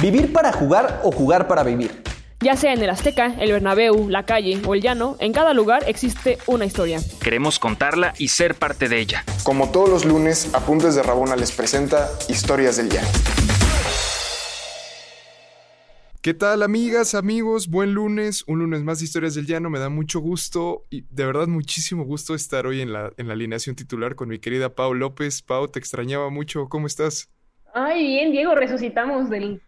Vivir para jugar o jugar para vivir. Ya sea en el Azteca, el Bernabéu, la calle o el llano, en cada lugar existe una historia. Queremos contarla y ser parte de ella. Como todos los lunes, Apuntes de Rabona les presenta Historias del Llano. ¿Qué tal amigas, amigos? Buen lunes, un lunes más de Historias del Llano, me da mucho gusto y de verdad muchísimo gusto estar hoy en la, en la alineación titular con mi querida Pau López. Pau, te extrañaba mucho, ¿cómo estás? Ay, bien, Diego, resucitamos del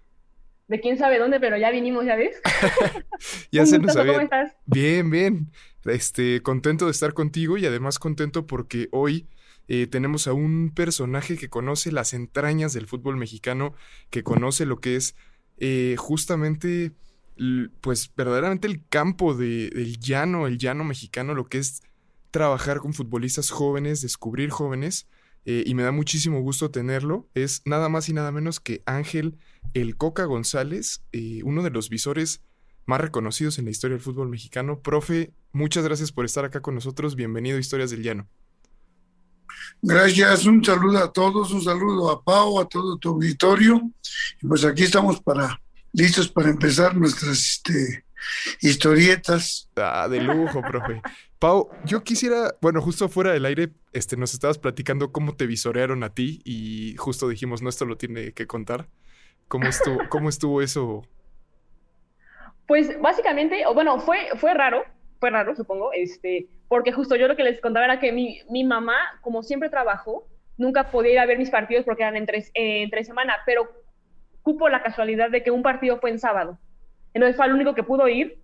de quién sabe dónde, pero ya vinimos, ¿ya ves? ya se nos había... ¿Cómo estás? Bien, bien. Este, contento de estar contigo y además contento porque hoy eh, tenemos a un personaje que conoce las entrañas del fútbol mexicano, que conoce lo que es eh, justamente, pues verdaderamente el campo de, del llano, el llano mexicano, lo que es trabajar con futbolistas jóvenes, descubrir jóvenes eh, y me da muchísimo gusto tenerlo, es nada más y nada menos que Ángel El Coca González, eh, uno de los visores más reconocidos en la historia del fútbol mexicano. Profe, muchas gracias por estar acá con nosotros. Bienvenido a Historias del Llano. Gracias, un saludo a todos, un saludo a Pau, a todo tu auditorio. Y pues aquí estamos para listos para empezar nuestras este, historietas. Ah, de lujo, profe. Pau, yo quisiera, bueno, justo fuera del aire, este, nos estabas platicando cómo te visorearon a ti y justo dijimos, no, esto lo tiene que contar. ¿Cómo estuvo, cómo estuvo eso? Pues básicamente, bueno, fue, fue raro, fue raro, supongo, este, porque justo yo lo que les contaba era que mi, mi mamá, como siempre trabajó, nunca podía ir a ver mis partidos porque eran en tres, tres semanas, pero cupo la casualidad de que un partido fue en sábado. Entonces fue el único que pudo ir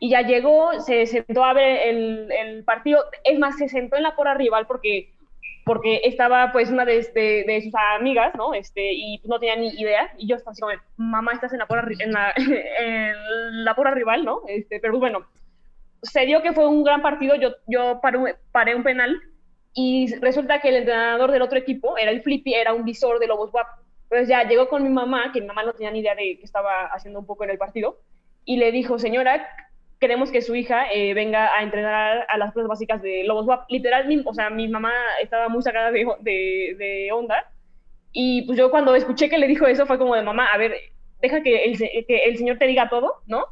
y ya llegó, se sentó a ver el, partido, es más, se sentó en la porra rival porque, porque estaba pues una de, de, sus amigas, ¿no? Este, y no tenía ni idea, y yo estaba así como, mamá, estás en la porra, en la, en la porra rival, ¿no? Este, pero bueno, se dio que fue un gran partido, yo, yo paré, paré un penal, y resulta que el entrenador del otro equipo era el Flippy, era un visor de Lobos WAP. Entonces ya llegó con mi mamá, que mi mamá no tenía ni idea de que estaba haciendo un poco en el partido, y le dijo, señora, queremos que su hija eh, venga a entrenar a las pruebas básicas de Lobos WAP. Literal, o sea, mi mamá estaba muy sacada de, de, onda. Y pues yo cuando escuché que le dijo eso fue como de mamá, a ver, deja que el, que el señor te diga todo, ¿no?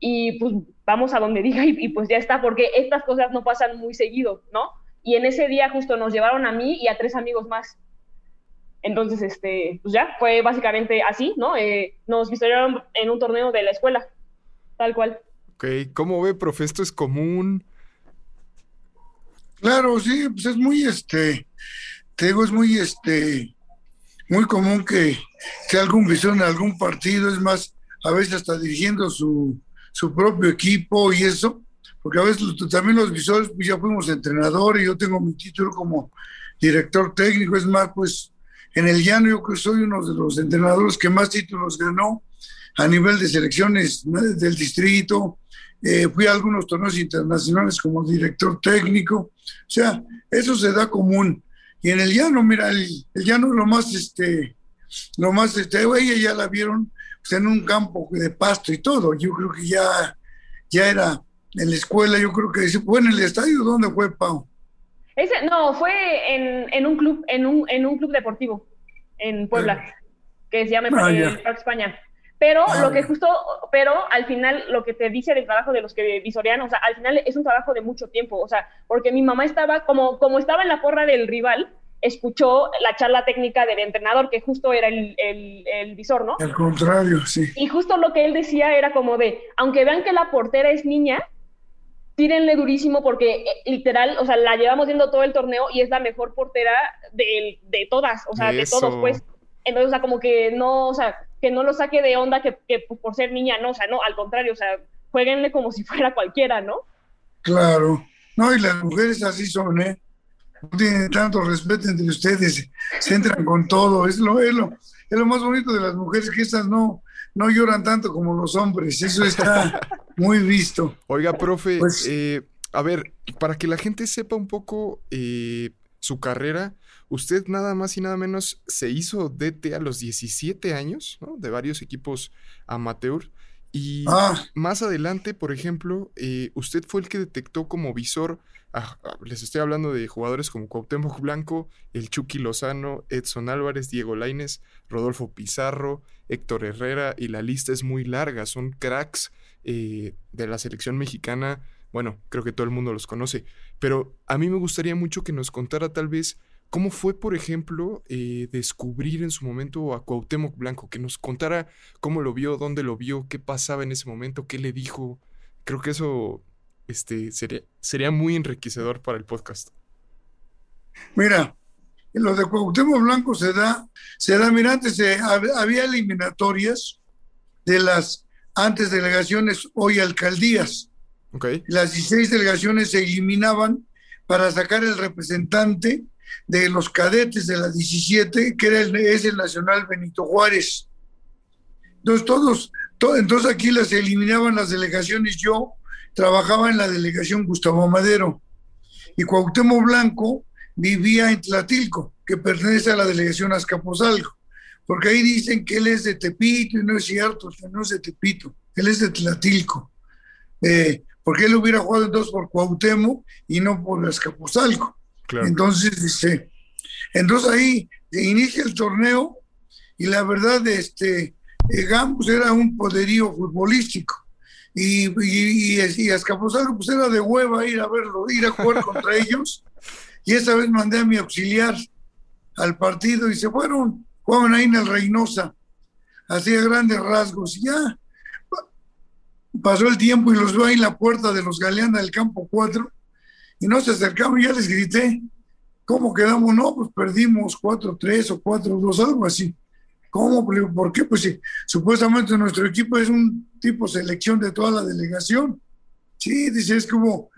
Y pues vamos a donde diga y, pues ya está, porque estas cosas no pasan muy seguido, ¿no? Y en ese día justo nos llevaron a mí y a tres amigos más. Entonces, este, pues ya, fue básicamente así, ¿no? Eh, nos visitaron en un torneo de la escuela, tal cual. Ok, ¿cómo ve, profe? ¿Esto es común? Claro, sí, pues es muy, este, te digo, es muy, este, muy común que, que algún visor en algún partido, es más, a veces está dirigiendo su, su propio equipo y eso, porque a veces también los visores, pues ya fuimos entrenadores, yo tengo mi título como director técnico, es más, pues en el llano yo creo que soy uno de los entrenadores que más títulos ganó a nivel de selecciones del distrito, eh, fui a algunos torneos internacionales como director técnico, o sea, eso se da común. Y en el llano, mira, el, llano lo más, este, lo más, este, ella ya la vieron pues, en un campo de pasto y todo, yo creo que ya, ya era en la escuela, yo creo que fue en el estadio, ¿dónde fue, Pau? Ese, no, fue en, en, un club, en un, en un club deportivo en Puebla, que se llama ah, España. Pero lo ah, que justo, pero al final lo que te dice del trabajo de los que visorean, o sea, al final es un trabajo de mucho tiempo, o sea, porque mi mamá estaba, como, como estaba en la porra del rival, escuchó la charla técnica del entrenador, que justo era el, el, visor, ¿no? Al contrario, sí. Y justo lo que él decía era como de, aunque vean que la portera es niña, tírenle durísimo porque eh, literal, o sea, la llevamos viendo todo el torneo y es la mejor portera de, de todas, o sea, de todos, pues. Entonces, o sea, como que no, o sea, que no lo saque de onda que, por ser niña, no, o sea, no, al contrario, o sea, jueguenle como si fuera cualquiera, ¿no? Claro, no, y las mujeres así son, ¿eh? No tienen tanto respeto entre ustedes, se entran con todo, es lo, es lo, es lo más bonito de las mujeres, que estas no, no lloran tanto como los hombres, eso está muy visto. Oiga, profe, pues eh, a ver, para que la gente sepa un poco eh, su carrera, Usted nada más y nada menos se hizo DT a los 17 años, ¿no? De varios equipos amateur. Y ah. más adelante, por ejemplo, eh, usted fue el que detectó como visor, les estoy hablando de jugadores como Cuauhtémoc Blanco, el Chucky Lozano, Edson Álvarez, Diego Laines, Rodolfo Pizarro, Héctor Herrera, y la lista es muy larga, son cracks eh, de la selección mexicana. Bueno, creo que todo el mundo los conoce, pero a mí me gustaría mucho que nos contara tal vez ¿Cómo fue, por ejemplo, eh, descubrir en su momento a Cuauhtémoc Blanco? Que nos contara cómo lo vio, dónde lo vio, qué pasaba en ese momento, qué le dijo. Creo que eso este, sería, sería muy enriquecedor para el podcast. Mira, en lo de Cuauhtémoc Blanco se da, se da, mira, antes había eliminatorias de las antes delegaciones, hoy alcaldías. Okay. Las 16 delegaciones se eliminaban para sacar el representante de los cadetes de la 17, que era es el Nacional Benito Juárez. Entonces todos, entonces aquí las eliminaban las delegaciones. Yo trabajaba en la delegación Gustavo Madero y Cuauhtémoc Blanco vivía en Tlatilco, que pertenece a la delegación Azcapotzalco, porque ahí dicen que él es de Tepito y no es cierto, no es de Tepito, él es de Tlatilco. Eh, porque él hubiera jugado entonces por Cuauhtémoc y no por Azcapotzalco. Entonces, dice, entonces ahí inicia el torneo y la verdad, este, eh, Gambus era un poderío futbolístico y, y, y, pues era de hueva ir a verlo, ir a jugar contra ellos. Y esa vez mandé a mi auxiliar al partido y se fueron, jugaban ahí en el Reynosa, hacía grandes rasgos y ya. Pasó el tiempo y los veo ahí en la puerta de los Galeana del campo 4 y no se acercaban, ya les grité, ¿cómo quedamos? No, pues perdimos 4-3 o 4-2, algo así. ¿Cómo? ¿Por qué? Pues sí, supuestamente nuestro equipo es un tipo selección de toda la delegación. Sí, dice, es como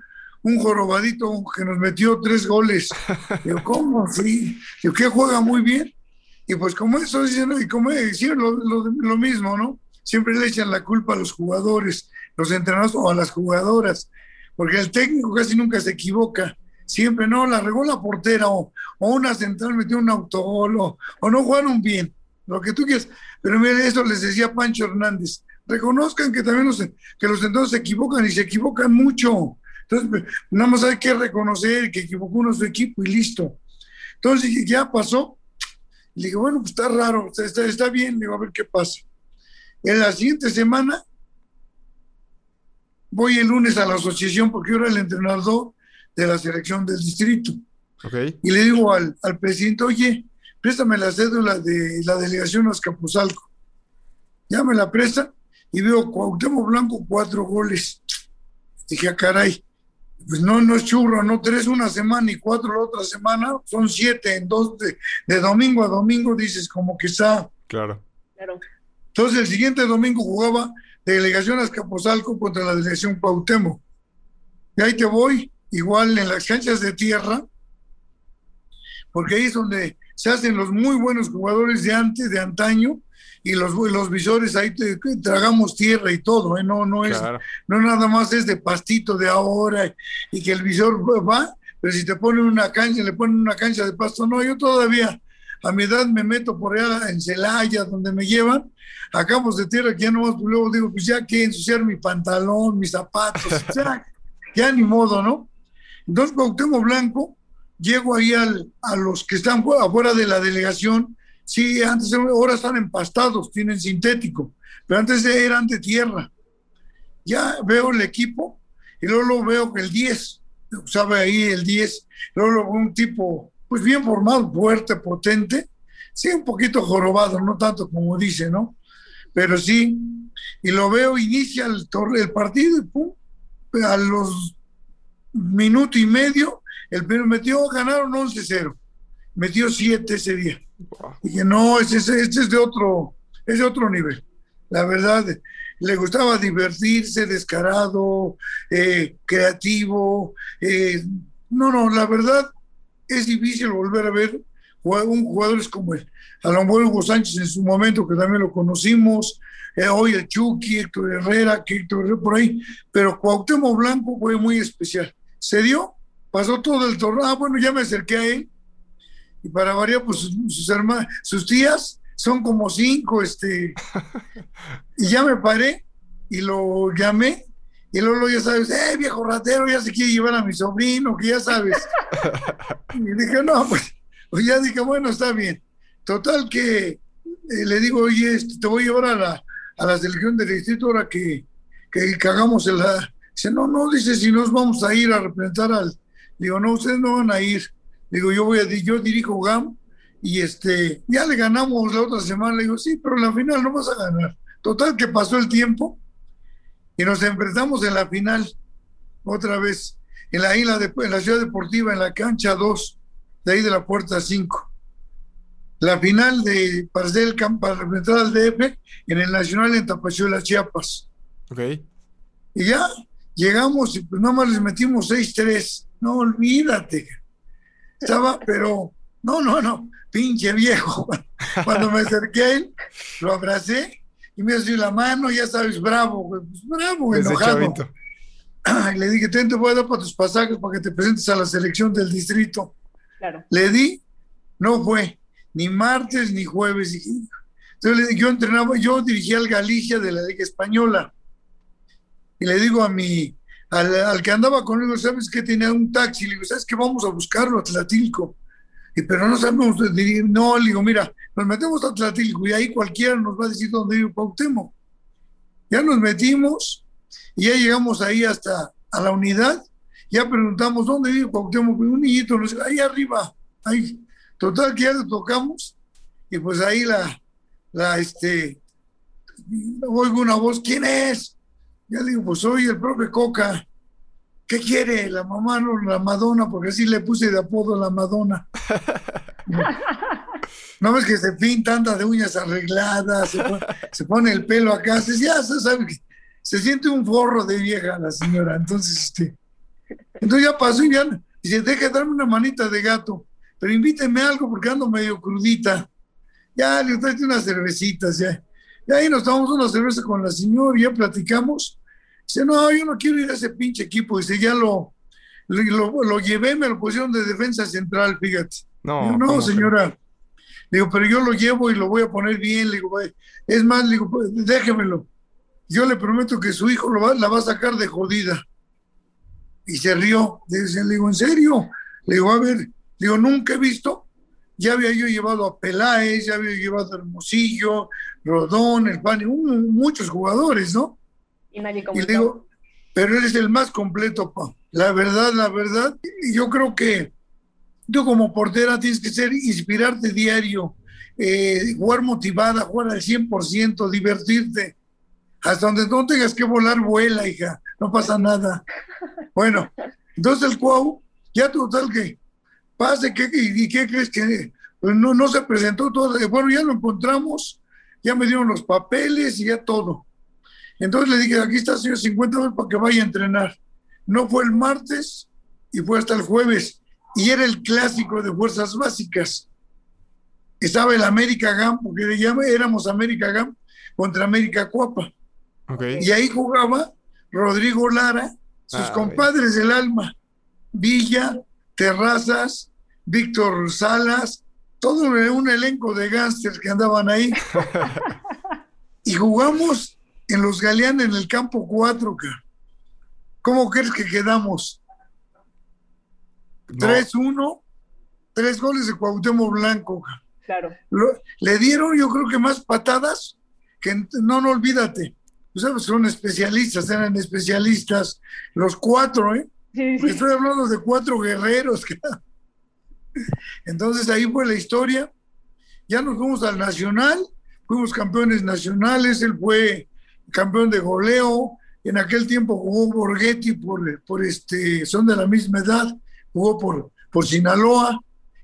un jorobadito que nos metió tres goles. Digo, ¿cómo? Sí. Digo, que juega muy bien. Y pues como eso dicen, y como decían lo, lo, mismo, ¿no? Siempre le echan la culpa a los jugadores, los entrenadores o a las jugadoras porque el técnico casi nunca se equivoca. Siempre, no, la regó la portera o, una central metió un autogol o, no jugaron bien, lo que tú quieras. Pero mire, eso les decía Pancho Hernández. Reconozcan que también los, que los centrales se equivocan y se equivocan mucho. Entonces, nada más hay que reconocer que equivocó uno su equipo y listo. Entonces, ya pasó. Le dije, bueno, pues está raro, está, está bien, le digo, a ver qué pasa. En la siguiente semana voy el lunes a la asociación porque yo era el entrenador de la selección del distrito. Y le digo al, presidente, oye, préstame la cédula de la delegación Azcapotzalco. Ya me la presta y veo Cuauhtémoc Blanco cuatro goles. Dije, ah, caray, pues no, no es churro, no tres una semana y cuatro la otra semana, son siete en dos, de, de domingo a domingo, dices como que está. Claro. Claro. Entonces el siguiente domingo jugaba delegación Azcapotzalco contra la delegación Cuauhtémoc. Y ahí te voy, igual en las canchas de tierra, porque ahí es donde se hacen los muy buenos jugadores de antes, de antaño, y los, los visores ahí te, tragamos tierra y todo, ¿eh? no, no es, no nada más es de pastito de ahora y que el visor va, pero si te ponen una cancha, le ponen una cancha de pasto, no, yo todavía a mi edad me meto por allá en Celaya, donde me llevan, a campos de tierra, que ya no más, pues luego digo, pues ya que ensuciar mi pantalón, mis zapatos, ya, ya ni modo, ¿no? Entonces, tengo Blanco, llego ahí a los que están afuera de la delegación, sí, antes, ahora están empastados, tienen sintético, pero antes eran de tierra. Ya veo el equipo y luego veo que el 10, sabe ahí el 10, luego un tipo pues bien formado, fuerte, potente, sí, un poquito jorobado, no tanto como dice, ¿no? Pero sí, y lo veo, inicia el, el partido y pum, a los minuto y medio, el primero metió, ganaron 11-0, metió 7 ese día. Y dije, no, este, es de otro, es de otro nivel. La verdad, le gustaba divertirse, descarado, eh, creativo. Eh, no, no, la verdad, es difícil volver a ver jugadores como el Alonso Hugo Sánchez en su momento, que también lo conocimos, eh, hoy el Chucky, Héctor Herrera, que Héctor Herrera por ahí, pero Cuauhtémoc Blanco fue muy especial. Se dio, pasó todo el torneo, ah, bueno, ya me acerqué a él, y para variar, pues sus, hermanas, sus tías son como cinco, este, y ya me paré, y lo llamé y luego ya sabes, eh, viejo ratero, ya se quiere llevar a mi sobrino, que ya sabes. y dije, no, pues, pues, ya dije, bueno, está bien. Total que eh, le digo, oye, este, te voy a llevar a la, a la selección del distrito ahora que, que, hagamos el... Dice, no, no, dice, si nos vamos a ir a representar al... Digo, no, ustedes no van a ir. Digo, yo voy a, yo dirijo GAM y este, ya le ganamos la otra semana. Le digo, sí, pero en la final no vas a ganar. Total que pasó el tiempo y nos enfrentamos en la final otra vez en la isla de, en la ciudad deportiva en la cancha 2 de ahí de la puerta 5 la final de para el para representar al DF en el Nacional en Tapachula Chiapas. Ok. Y ya llegamos y pues nada más les metimos 6-3 no olvídate. Estaba pero no no no pinche viejo. Cuando me acerqué a él lo abracé y me dio la mano, ya sabes, bravo, pues, bravo, enojado. Y le dije, te voy a dar para tus pasajes para que te presentes a la selección del distrito. Claro. Le di, no fue, ni martes ni jueves. Entonces le dije, yo entrenaba, yo dirigía al Galicia de la Liga Española. Y le digo a mi, al, que andaba conmigo, ¿sabes que Tenía un taxi. Le digo, ¿sabes qué? Vamos a buscarlo a Tlatilco. Y pero no sabemos, no, le digo, mira, nos metemos a Atlatilco y ahí cualquiera nos va a decir dónde vive Cuauhtémoc. Ya nos metimos y ya llegamos ahí hasta a la unidad, ya preguntamos dónde vive Cuauhtémoc, un niñito nos dice, ahí arriba, ahí. Total que ya le tocamos y pues ahí la, la, este, oigo una voz, ¿quién es? Ya le digo, pues soy el propio Coca. ¿Qué quiere? La mamá, no, la Madonna, porque así le puse de apodo la Madonna. No ves que se pinta, anda de uñas arregladas, se pone, el pelo acá, se, ya se sabe que se siente un forro de vieja la señora. Entonces, este, entonces ya pasó y ya dice, deja de darme una manita de gato, pero invíteme algo porque ando medio crudita. Ya le traigo unas cervecitas, ya. Y ahí nos tomamos una cerveza con la señora, y ya platicamos. Dice, no, yo no quiero ir a ese pinche equipo. Dice, ya lo, lo, lo llevé, me lo pusieron de defensa central, fíjate. No, no señora. Digo, pero yo lo llevo y lo voy a poner bien. Le digo, es más, le digo, pues, déjemelo. Yo le prometo que su hijo lo va, la va a sacar de jodida. Y se rió. Le digo, ¿en serio? Le digo, a ver, le digo, nunca he visto. Ya había yo llevado a Peláez, ya había llevado a Hermosillo, Rodón, el Pani, muchos jugadores, ¿no? Y nadie Y le digo, pero él es el más completo, pa. La verdad, la verdad, yo creo que Tú como portera tienes que ser, inspirarte diario, eh, jugar motivada, jugar al 100%, divertirte. Hasta donde no tengas que volar, vuela, hija, no pasa nada. Bueno, entonces el Cuau, ya total que pase, ¿qué, y, qué crees que no, no se presentó todo? Bueno, ya lo encontramos, ya me dieron los papeles y ya todo. Entonces le dije, aquí está, señor, 50 dólares para que vaya a entrenar. No fue el martes y fue hasta el jueves y era el clásico de fuerzas básicas. Estaba el América GAM, porque le llama, éramos América GAM contra América Cuapa. Y ahí jugaba Rodrigo Lara, sus ah, compadres del alma, Villa, Terrazas, Víctor Salas, todo un elenco de gángsters que andaban ahí. y jugamos en los Galeanes en el campo 4. ¿Cómo crees que quedamos? 3-1, tres goles de Cuauhtémoc Blanco. Claro. le dieron, yo creo que más patadas que no, no olvídate. Tú sabes, son especialistas, eran especialistas, los cuatro, ¿eh? Estoy hablando de cuatro guerreros. Entonces ahí fue la historia. Ya nos fuimos al Nacional, fuimos campeones nacionales, él fue campeón de goleo. En aquel tiempo jugó Borghetti por, por este, son de la misma edad jugó por, por Sinaloa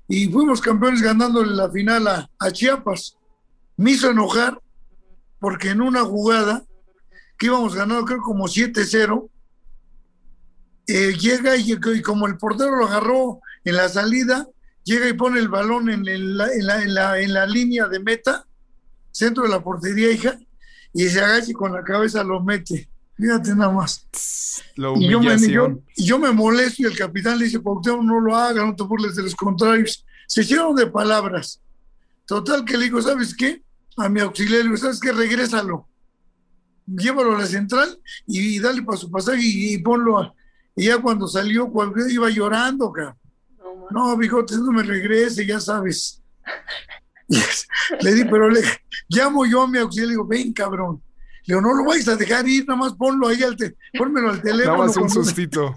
y fuimos campeones ganándole la final a, Chiapas. Me hizo enojar porque en una jugada que íbamos ganando creo como 7-0, eh, llega y, como el portero lo agarró en la salida, llega y pone el balón en, en, la, en, la, en, la, línea de meta, centro de la portería, hija, y se agacha y con la cabeza lo mete. Fíjate nada más. y, yo me, y yo me molesto y el capitán le dice, Cuauhtémoc, no lo haga, no te burles de los contrarios. Se hicieron de palabras. Total que le digo, ¿sabes qué? A mi auxiliar le digo, ¿sabes qué? Regrésalo. llévalo a la central y, dale para su pasaje y, ponlo a, y ya cuando salió, cuando iba llorando, cabrón. No, bigotes, no me regrese, ya sabes. Le di, pero le llamo yo a mi auxilio y le digo, ven, cabrón. Le digo, no lo vais a dejar ir, nada más ponlo ahí, al te pónmelo al teléfono. Nada más un sustito.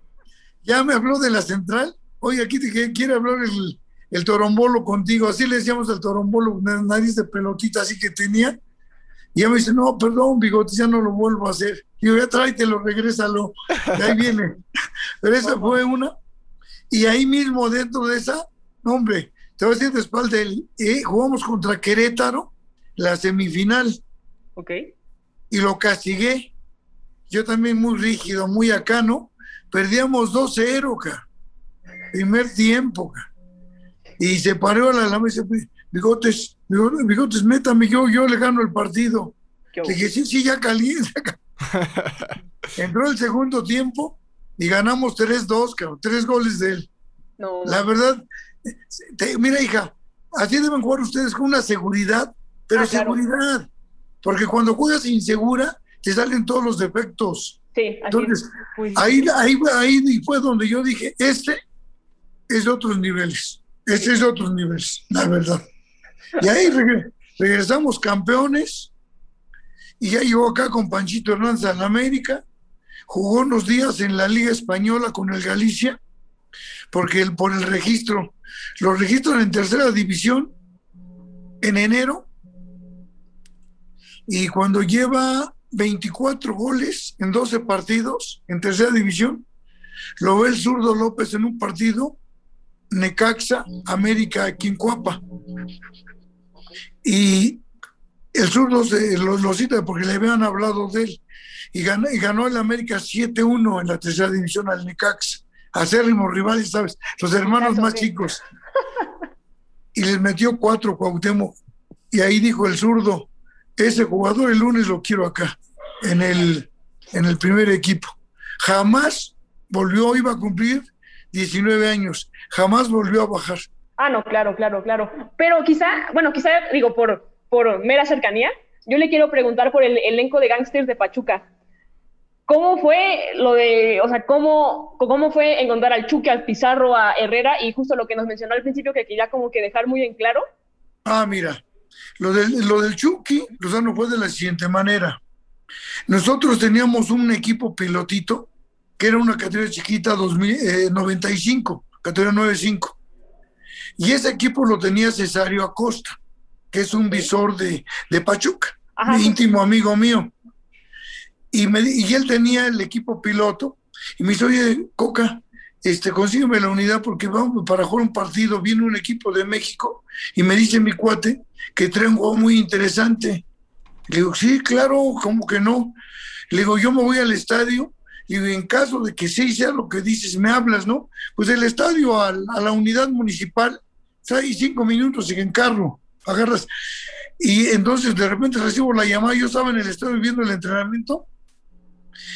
ya me habló de la central. Oye, aquí te quiere hablar el, el torombolo contigo. Así le decíamos al torombolo, nariz de pelotita así que tenía. Y ya me dice, no, perdón, bigotes, ya no lo vuelvo a hacer. Y yo, ya tráetelo, regrésalo. Y ahí viene. Pero esa fue una. Y ahí mismo, dentro de esa, hombre, te voy a decir de espalda, eh, jugamos contra Querétaro, la semifinal. Ok. Y lo castigué. Yo también muy rígido, muy acá, ¿no? Perdíamos 2-0, Primer tiempo, Y se paró a la lama y dice, bigotes, bigotes, métame, yo, yo le gano el partido. Le dije, sí, sí, ya calienta. Entró el segundo tiempo y ganamos 3-2, tres goles de él. La verdad, mira, hija, así deben jugar ustedes con una seguridad, pero ah, seguridad. Porque cuando juegas insegura, te salen todos los defectos. Sí, Entonces, ahí, ahí, ahí fue donde yo dije, este es de otros niveles. Este es de otros niveles, la verdad. Y ahí regresamos campeones. Y ya llegó acá con Panchito Hernández a la América jugó unos días en la Liga Española con el Galicia, porque el, por el registro, los registros en tercera división en enero, y cuando lleva 24 goles en 12 partidos en tercera división, lo ve el zurdo López en un partido, Necaxa, América, Quincuapa. Y el zurdo se, lo, lo cita porque le habían hablado de él y ganó, y ganó el América 7-1 en la tercera división al Necax. Acérrimos rivales, ¿sabes? Los hermanos más chicos. Y les metió cuatro Cuauhtémoc. Y ahí dijo el zurdo, ese jugador el lunes lo quiero acá, en el, en el primer equipo. Jamás volvió, iba a cumplir 19 años, jamás volvió a bajar. Ah, no, claro, claro, claro. Pero quizá, bueno, quizá, digo, por, por mera cercanía, yo le quiero preguntar por el elenco de gángsters de Pachuca. ¿Cómo fue lo de, o sea, cómo, cómo fue encontrar al Chucky, al Pizarro, a Herrera y justo lo que nos mencionó al principio que quería como que dejar muy en claro? Ah, mira, lo del, lo del Chucky, Lozano, fue de la siguiente manera. Nosotros teníamos un equipo pilotito que era una categoría chiquita 2095, eh, categoría 95. Y ese equipo lo tenía Cesario Acosta, que es un visor de, de Pachuca, íntimo amigo mío. Y, me, y él tenía el equipo piloto y me dice, oye, Coca, este, consígueme la unidad porque vamos para jugar un partido, viene un equipo de México y me dice mi cuate que trae un juego muy interesante. Le digo, sí, claro, como que no. Le digo, yo me voy al estadio y en caso de que sí sea lo que dices, me hablas, ¿no? Pues el estadio a, a la unidad municipal, hay cinco minutos en carro, agarras. Y entonces de repente recibo la llamada, yo estaba en el estadio viendo el entrenamiento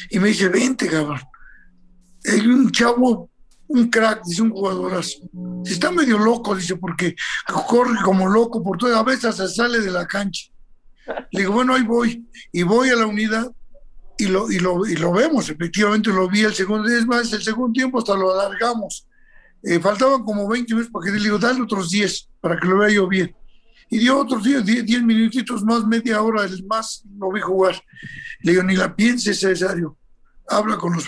y me dice, vente, cabrón. Hay un chavo, un crack, dice un jugadorazo. Está medio loco, dice, porque corre como loco por todo, a veces se sale de la cancha. Le digo, bueno, ahí voy. Y voy a la unidad y lo, y lo, y lo vemos, efectivamente lo vi el segundo es más, el segundo tiempo hasta lo alargamos. Eh, faltaban como 20 minutos para que le digo, dale otros 10 para que lo vea yo bien y dio otros 10, 10 minutitos más, media hora más, lo vi jugar. Le digo, ni la pienses, Cesario, habla con los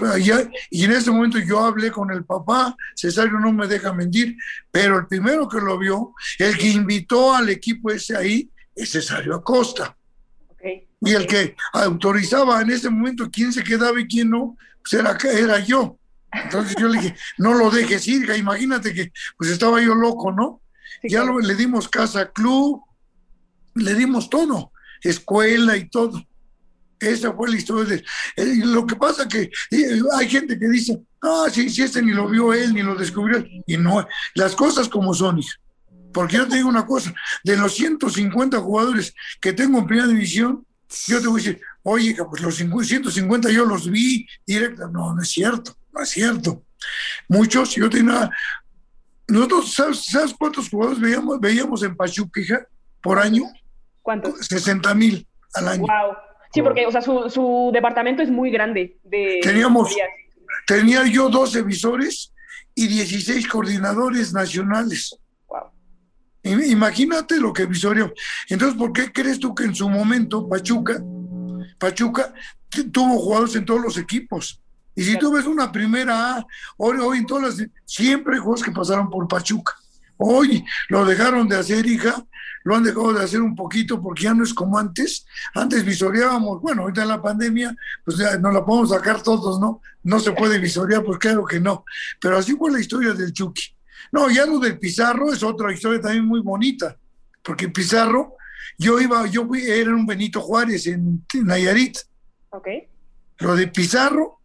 y en ese momento yo hablé con el papá, Cesario no me deja mentir, pero el primero que lo vio, el que invitó al equipo ese ahí, es Cesario Acosta. Y el que autorizaba en ese momento quién se quedaba y quién no, pues era, era yo. Entonces yo le dije, no lo dejes ir, imagínate que pues estaba yo loco, ¿no? Ya lo, le dimos casa, club, le dimos todo, escuela y todo. Esa fue la historia. De, eh, lo que pasa que eh, hay gente que dice, ah, sí, sí, este ni lo vio él, ni lo descubrió. Y no, las cosas como son, hija. Porque yo te digo una cosa, de los 150 jugadores que tengo en primera división, yo te voy a decir, oye, pues los 150 yo los vi directo. No, no es cierto, no es cierto. Muchos, yo tenía nosotros, ¿sabes, cuántos jugadores veíamos, veíamos en Pachuca por año? ¿Cuántos? 60 mil al año. Wow. Sí, porque, o sea, su, departamento es muy grande. De Teníamos, tenía yo 12 visores y 16 coordinadores nacionales. Wow. Imagínate lo que visoreó. Entonces, ¿por qué crees tú que en su momento Pachuca, Pachuca tuvo jugadores en todos los equipos? Y si tú ves una primera A, hoy, hoy en todas las, siempre hay juegos que pasaron por Pachuca. Hoy lo dejaron de hacer, hija, lo han dejado de hacer un poquito porque ya no es como antes. Antes visoreábamos, bueno, ahorita en la pandemia, pues ya no la podemos sacar todos, ¿no? No se puede visorear, pues claro que no. Pero así fue la historia del Chucky. No, ya lo del Pizarro es otra historia también muy bonita, porque Pizarro, yo iba, yo fui, era un Benito Juárez en, Nayarit. Ok. Lo de Pizarro,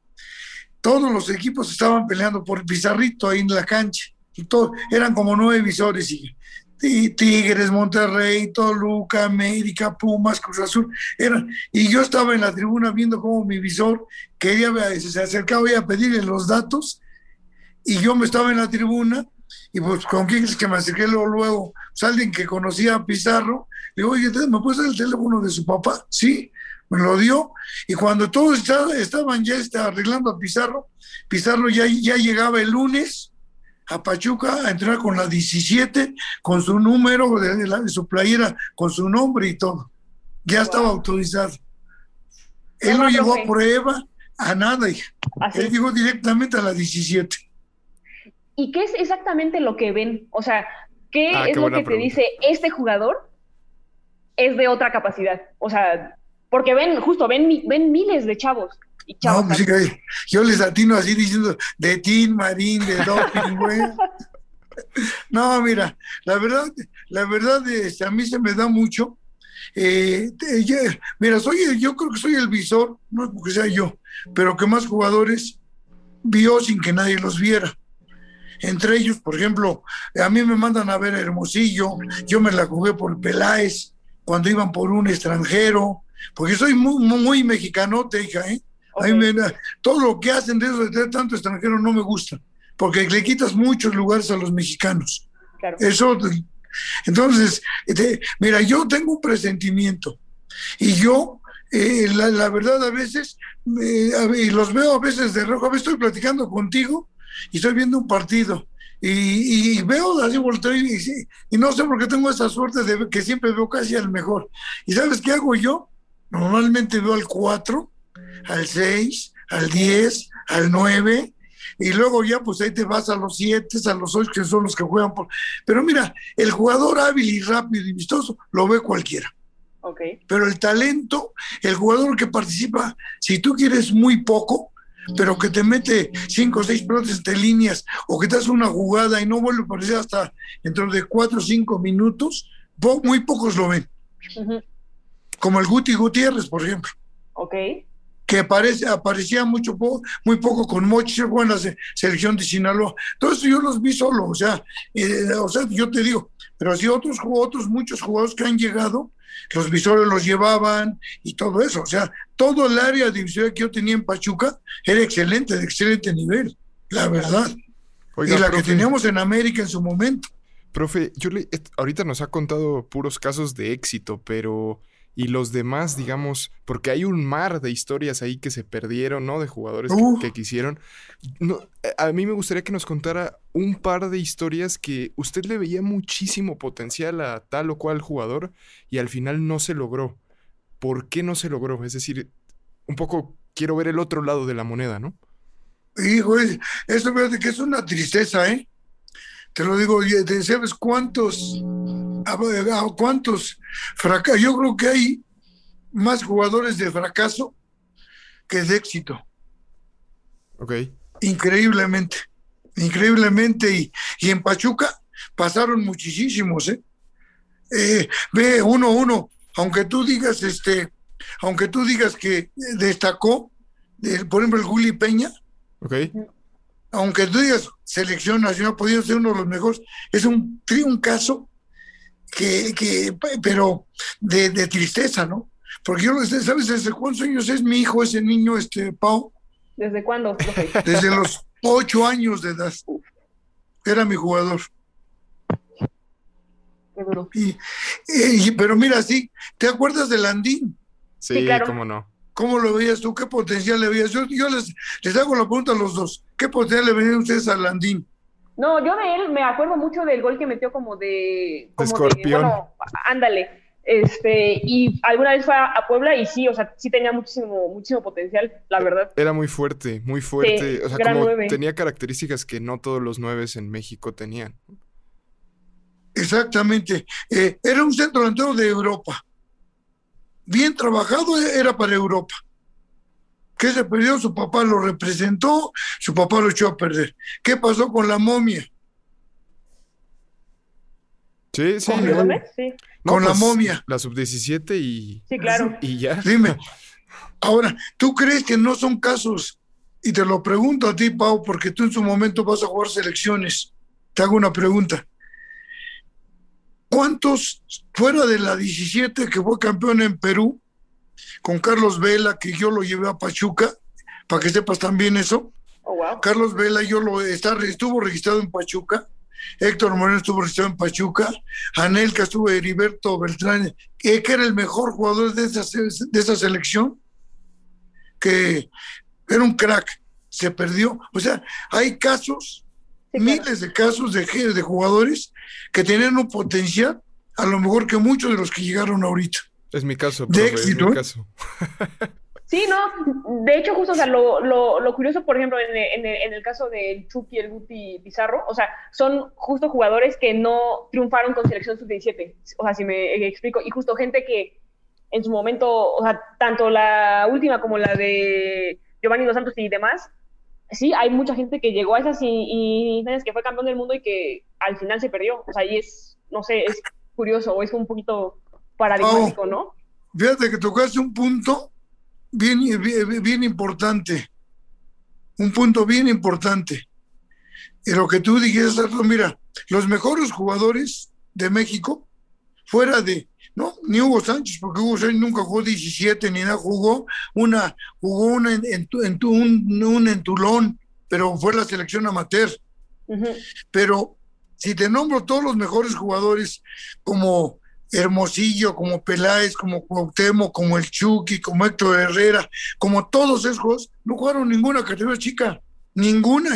todos los equipos estaban peleando por Pizarrito ahí en la cancha. Y eran como nueve visores y, Tigres, Monterrey, Toluca, América, Pumas, Cruz Azul, eran, y yo estaba en la tribuna viendo cómo mi visor quería, se acercaba a pedirle los datos, y yo me estaba en la tribuna, y pues con quién es que me acerqué luego, luego pues alguien que conocía a Pizarro, le digo, oye, ¿me puedes dar el teléfono de su papá? Sí, me lo dio, y cuando todos estaban ya arreglando a Pizarro, Pizarro ya, ya llegaba el lunes, a Pachuca a entrar con la 17, con su número de, su playera, con su nombre y todo. Ya estaba autorizado. Él no llegó a prueba, a nada. Él llegó directamente a la 17. ¿Y qué es exactamente lo que ven? O sea, ¿qué ah, es lo que te dice este jugador es de otra capacidad? O sea, porque ven, justo, ven, ven miles de chavos no, pues yo les atino así diciendo de Tin Marín, de Doping, güey. No, mira, la verdad, la verdad, este, a mí se me da mucho. Eh, mira, soy, yo creo que soy el visor, no es porque sea yo, pero que más jugadores vio sin que nadie los viera. Entre ellos, por ejemplo, a mí me mandan a ver Hermosillo, yo me la jugué por Peláez, cuando iban por un extranjero, porque soy muy, muy, mexicano, te hija, ¿eh? todo lo que hacen de eso de tanto extranjero no me gusta, porque le quitas muchos lugares a los mexicanos. Eso, entonces, este, mira, yo tengo un presentimiento y yo, eh, la, verdad, a veces, y los veo a veces de rojo, a veces estoy platicando contigo y estoy viendo un partido. Y, veo así volteo y, y, no sé por qué tengo esa suerte de que siempre veo casi al mejor. ¿Y sabes qué hago yo? Normalmente veo al 4 al 6, al 10, al 9, y luego ya pues ahí te vas a los 7, a los 8, que son los que juegan por... Pero mira, el jugador hábil y rápido y vistoso lo ve cualquiera. Okay. Pero el talento, el jugador que participa, si tú quieres muy poco, pero que te mete cinco o seis pelotas de líneas o que te hace una jugada y no vuelve a aparecer hasta dentro de cuatro o cinco minutos, muy pocos lo ven. Como el Guti Gutiérrez, por ejemplo. Ok que aparece, aparecía mucho muy poco con Mochi, fue en la selección de Sinaloa. Entonces yo los vi solo, o sea, eh, o sea, yo te digo, pero así otros, otros muchos jugadores que han llegado, los visores los llevaban y todo eso, o sea, todo el área de visión que yo tenía en Pachuca era excelente, de excelente nivel, la verdad. y la que teníamos en América en su momento. Profe, yo le, ahorita nos ha contado puros casos de éxito, pero y los demás, digamos, porque hay un mar de historias ahí que se perdieron, ¿no? De jugadores que, quisieron. No, eh, a mí me gustaría que nos contara un par de historias que usted le veía muchísimo potencial a tal o cual jugador y al final no se logró. ¿Por qué no se logró? Es decir, un poco quiero ver el otro lado de la moneda, ¿no? Hijo, eso de que es una tristeza, ¿eh? Te lo digo, ¿sabes cuántos a, cuántos fracasos. Yo creo que hay más jugadores de fracaso que de éxito. Ok. Increíblemente, increíblemente. Y, y en Pachuca pasaron muchísimos, ¿eh? ¿eh? ve uno uno, aunque tú digas, este, aunque tú digas que destacó, por ejemplo, el Juli Peña. Ok. Aunque tú digas selección nacional, podría ser uno de los mejores, es un, un caso que, que pero de, de, tristeza, ¿no? Porque yo, ¿sabes desde cuántos años es mi hijo, ese niño, este, Pau? ¿Desde cuándo? Desde los ocho años de edad. Era mi jugador. Y, pero mira, sí, ¿te acuerdas de Landín? Sí, claro. cómo no. ¿Cómo lo veías tú? ¿Qué potencial le veías? Yo, les, les hago la pregunta a los dos. ¿Qué potencial le veían ustedes a Landín? No, yo de él me acuerdo mucho del gol que metió como de... Como Escorpión. bueno, ándale. Este, y alguna vez fue a, Puebla y sí, o sea, sí tenía muchísimo, muchísimo potencial, la verdad. Era muy fuerte, muy fuerte. o sea, como tenía características que no todos los nueves en México tenían. Exactamente. Eh, era un centro delantero de Europa. Bien trabajado era para Europa. ¿Qué se perdió? Su papá lo representó, su papá lo echó a perder. ¿Qué pasó con la momia? Sí, sí. Con, la pues, momia. La sub-17 y. Sí, claro. Y ya. Dime. Ahora, ¿tú crees que no son casos? Y te lo pregunto a ti, Pau, porque tú en su momento vas a jugar selecciones. Te hago una pregunta. ¿Cuántos fuera de la 17 que fue campeón en Perú, con Carlos Vela, que yo lo llevé a Pachuca, para que sepas también eso? Oh, Carlos Vela, yo lo está, estuvo registrado en Pachuca Héctor Moreno estuvo registrado en Pachuca, Anelka estuvo Heriberto Beltrán, que era el mejor jugador de esa, de esa selección, que era un crack, se perdió. O sea, hay casos, miles de casos de, de jugadores que tenían un potencial a lo mejor que muchos de los que llegaron ahorita. Es mi caso, profe, es mi caso. Sí, no, de hecho, justo, o sea, lo, lo, curioso, por ejemplo, en, en, en, el caso del Chucky, el Guti Pizarro, o sea, son justo jugadores que no triunfaron con selección sub-17, o sea, si me explico, y justo gente que en su momento, o sea, tanto la última como la de Giovanni Dos Santos y demás, sí, hay mucha gente que llegó a esas y, y que fue campeón del mundo y que al final se perdió, o sea, y es, no sé, es curioso, o es un poquito paradigmático, oh, ¿no? Fíjate que tocaste un punto bien, bien, importante, un punto bien importante. Y lo que tú dijiste, mira, los mejores jugadores de México, fuera de, no, ni Hugo Sánchez, porque Hugo Sánchez nunca jugó 17 ni nada, jugó una, jugó una en, en, en un, un, en Tulón, pero fue la selección amateur. Pero si te nombro todos los mejores jugadores como Hermosillo, como Peláez, como Cuauhtémoc, como el Chucky, como Héctor Herrera, como todos esos, no jugaron ninguna categoría chica, ninguna,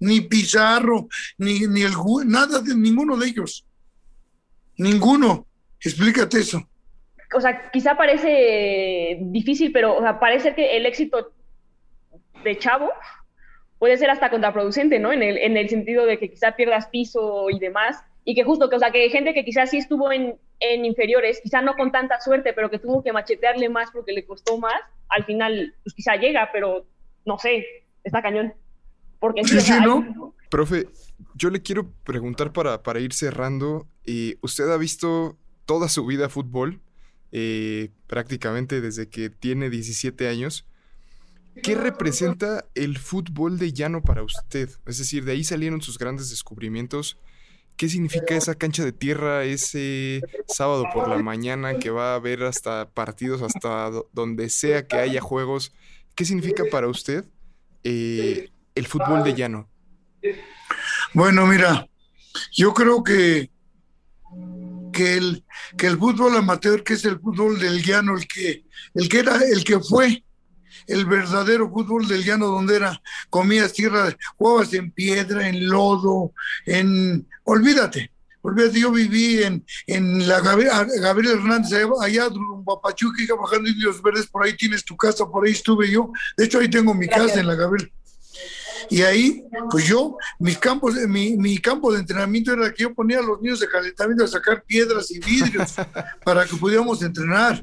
ni Pizarro, ni, ni el nada de ninguno de ellos. Ninguno. Explícate eso. O sea, quizá parece difícil, pero o sea, parece que el éxito de Chavo puede ser hasta contraproducente, ¿no? En el, en el sentido de que quizá pierdas piso y demás, y que justo, que, o sea, que gente que quizás sí estuvo en, en inferiores, quizá no con tanta suerte, pero que tuvo que machetearle más porque le costó más, al final, pues quizá llega, pero no sé, está cañón. Porque sí, Profe, yo le quiero preguntar para, para ir cerrando, eh, ¿usted ha visto toda su vida fútbol? Eh, prácticamente desde que tiene 17 años. ¿Qué representa el fútbol de llano para usted? Es decir, de ahí salieron sus grandes descubrimientos ¿Qué significa esa cancha de tierra ese sábado por la mañana que va a haber hasta partidos, hasta donde sea que haya juegos? ¿Qué significa para usted eh, el fútbol de llano? Bueno, mira, yo creo que, que, el, que el fútbol amateur, que es el fútbol del llano, el que, el que era, el que fue el verdadero fútbol del llano donde era, comías tierra, jugabas en piedra, en lodo, en, olvídate, olvídate, yo viví en, en la Gabriel, Hernández, allá, en Pachuca, bajando Indios Verdes, por ahí tienes tu casa, por ahí estuve yo, de hecho ahí tengo mi casa en la Gabriel. Y ahí, pues yo, mis campos, mi, mi campo de entrenamiento era que yo ponía a los niños de calentamiento a sacar piedras y vidrios para que pudiéramos entrenar.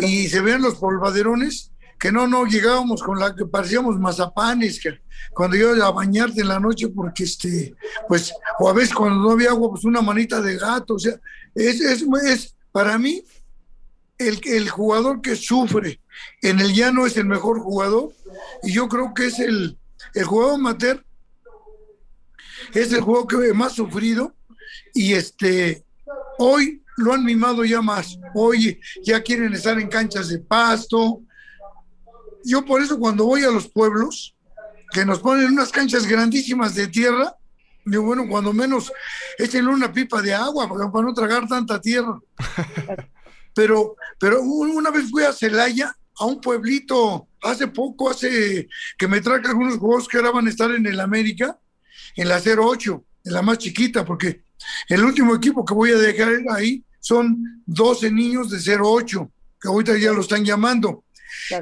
Y se vean los polvaderones que no, no llegábamos con la que parecíamos mazapanes, que cuando iba a bañarte en la noche, porque este, pues, o a veces cuando no había agua, pues una manita de gato, o sea, es, es, es para mí, el, el jugador que sufre en el llano es el mejor jugador, y yo creo que es el, el jugador amateur, es el juego que más sufrido, y este, hoy lo han mimado ya más. Hoy ya quieren estar en canchas de pasto, yo por eso cuando voy a los pueblos, que nos ponen unas canchas grandísimas de tierra, digo, bueno, cuando menos échenle una pipa de agua para, no tragar tanta tierra. pero, pero una vez fui a Celaya, a un pueblito, hace poco, hace que me traje algunos juegos que ahora van a estar en el América, en la 08, en la más chiquita, porque el último equipo que voy a dejar ahí son 12 niños de 08, que ahorita ya lo están llamando.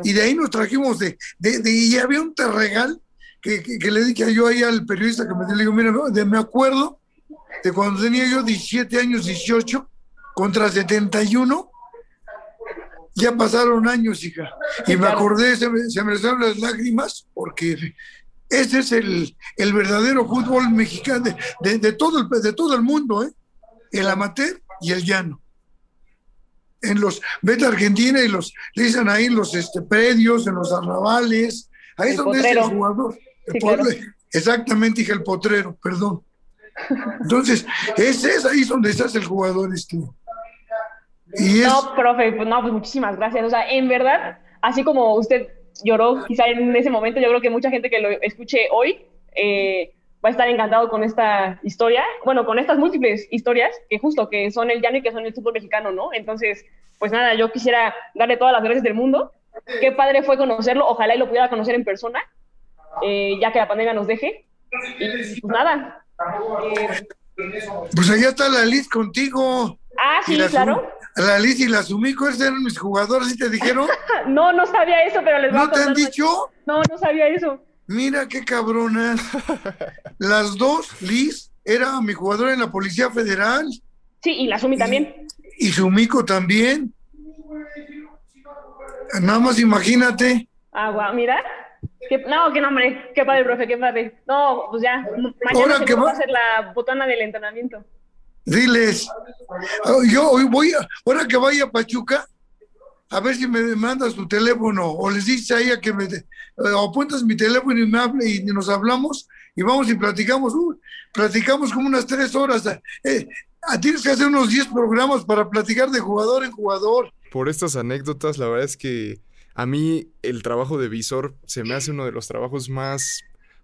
Y de ahí nos trajimos de, de, y había un terregal que, que, le dije yo ahí al periodista que me le digo, mira, me acuerdo de cuando tenía yo 17 años, 18, contra 71, ya pasaron años, hija. Y me acordé, se me, se me las lágrimas, porque ese es el, el verdadero fútbol mexicano de, de, todo el, de todo el mundo, ¿eh? el amateur y el llano. En los, vete a Argentina y los, dicen ahí los este, predios, en los arrabales, ahí es donde es el jugador. Exactamente, dije el potrero, perdón. Entonces, ese es ahí donde estás el jugador, este. Y No, profe, pues no, pues muchísimas gracias. O sea, en verdad, así como usted lloró quizá en ese momento, yo creo que mucha gente que lo escuche hoy eh, va a estar encantado con esta historia, bueno, con estas múltiples historias que justo que son el llano y que son el fútbol mexicano, ¿no? Entonces, pues nada, yo quisiera darle todas las gracias del mundo. Qué padre fue conocerlo, ojalá y lo pudiera conocer en persona, eh, ya que la pandemia nos deje. Y pues nada. Eh, pues allá está la Liz contigo. Ah, sí, claro. La Liz y la Sumiko, esos eran mis jugadores, ¿sí te dijeron? no, no sabía eso, pero les voy ¿No te han dicho? No, no sabía eso. Mira qué cabronas. Las dos, Liz, era mi jugadora en la Policía Federal. Sí, y la Sumi también. Y Sumiko también. Nada más imagínate. Ah, guau, mira. no, qué nombre, qué padre, profe, qué padre. No, pues ya, mañana se va a hacer la botana del entrenamiento. Diles, oh, yo hoy voy, a, ahora que vaya a Pachuca, a ver si me mandas tu teléfono o les dices a ella que me eh, apuntas mi teléfono y me hable y nos hablamos y vamos y platicamos, platicamos como unas tres horas. Eh, tienes que hacer unos diez programas para platicar de jugador en jugador. Por estas anécdotas, la verdad es que a mí el trabajo de visor se me hace uno de los trabajos más,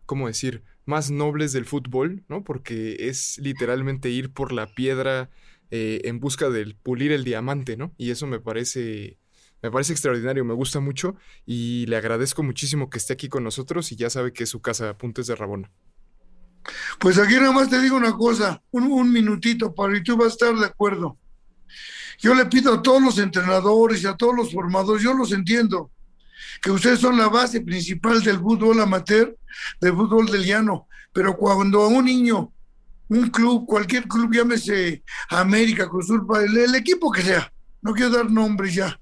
¿cómo decir? más nobles del fútbol, ¿no? Porque es literalmente ir por la piedra eh, en busca de pulir el diamante, ¿no? Y eso me parece, me parece extraordinario, me gusta mucho y le agradezco muchísimo que esté aquí con nosotros y ya sabe que es su casa, Apuntes de Rabona. Pues aquí nada más te digo una cosa, un, minutito, para y tú vas a estar de acuerdo. Yo le pido a todos los entrenadores y a todos los formadores, yo los entiendo, que ustedes son la base principal del fútbol amateur, del fútbol del llano, pero cuando a un niño, un club, cualquier club, llámese América, Cruzul, el, el equipo que sea, no quiero dar nombres ya,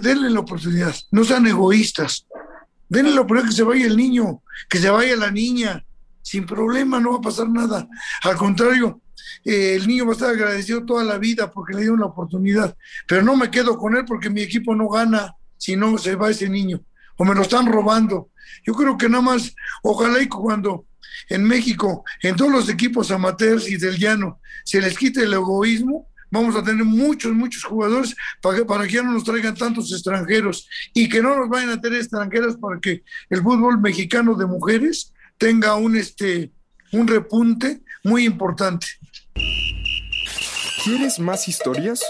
denle la oportunidad, no sean egoístas, denle la oportunidad que se vaya el niño, que se vaya la niña, sin problema, no va a pasar nada. Al contrario, eh, el niño va a estar agradecido toda la vida porque le dieron la oportunidad, pero no me quedo con él porque mi equipo no gana si no se va ese niño, o me lo están robando. Yo creo que nada más, ojalá y cuando en México, en todos los equipos amateurs y del llano, se les quite el egoísmo, vamos a tener muchos, muchos jugadores para que, para que ya no nos traigan tantos extranjeros y que no nos vayan a tener extranjeras para que el fútbol mexicano de mujeres tenga un, este, un repunte muy importante. ¿Quieres más historias?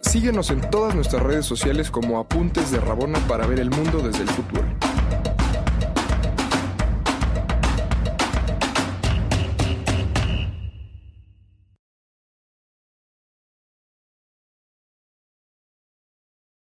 Síguenos en todas nuestras redes sociales como Apuntes de Rabona para ver el mundo desde el fútbol.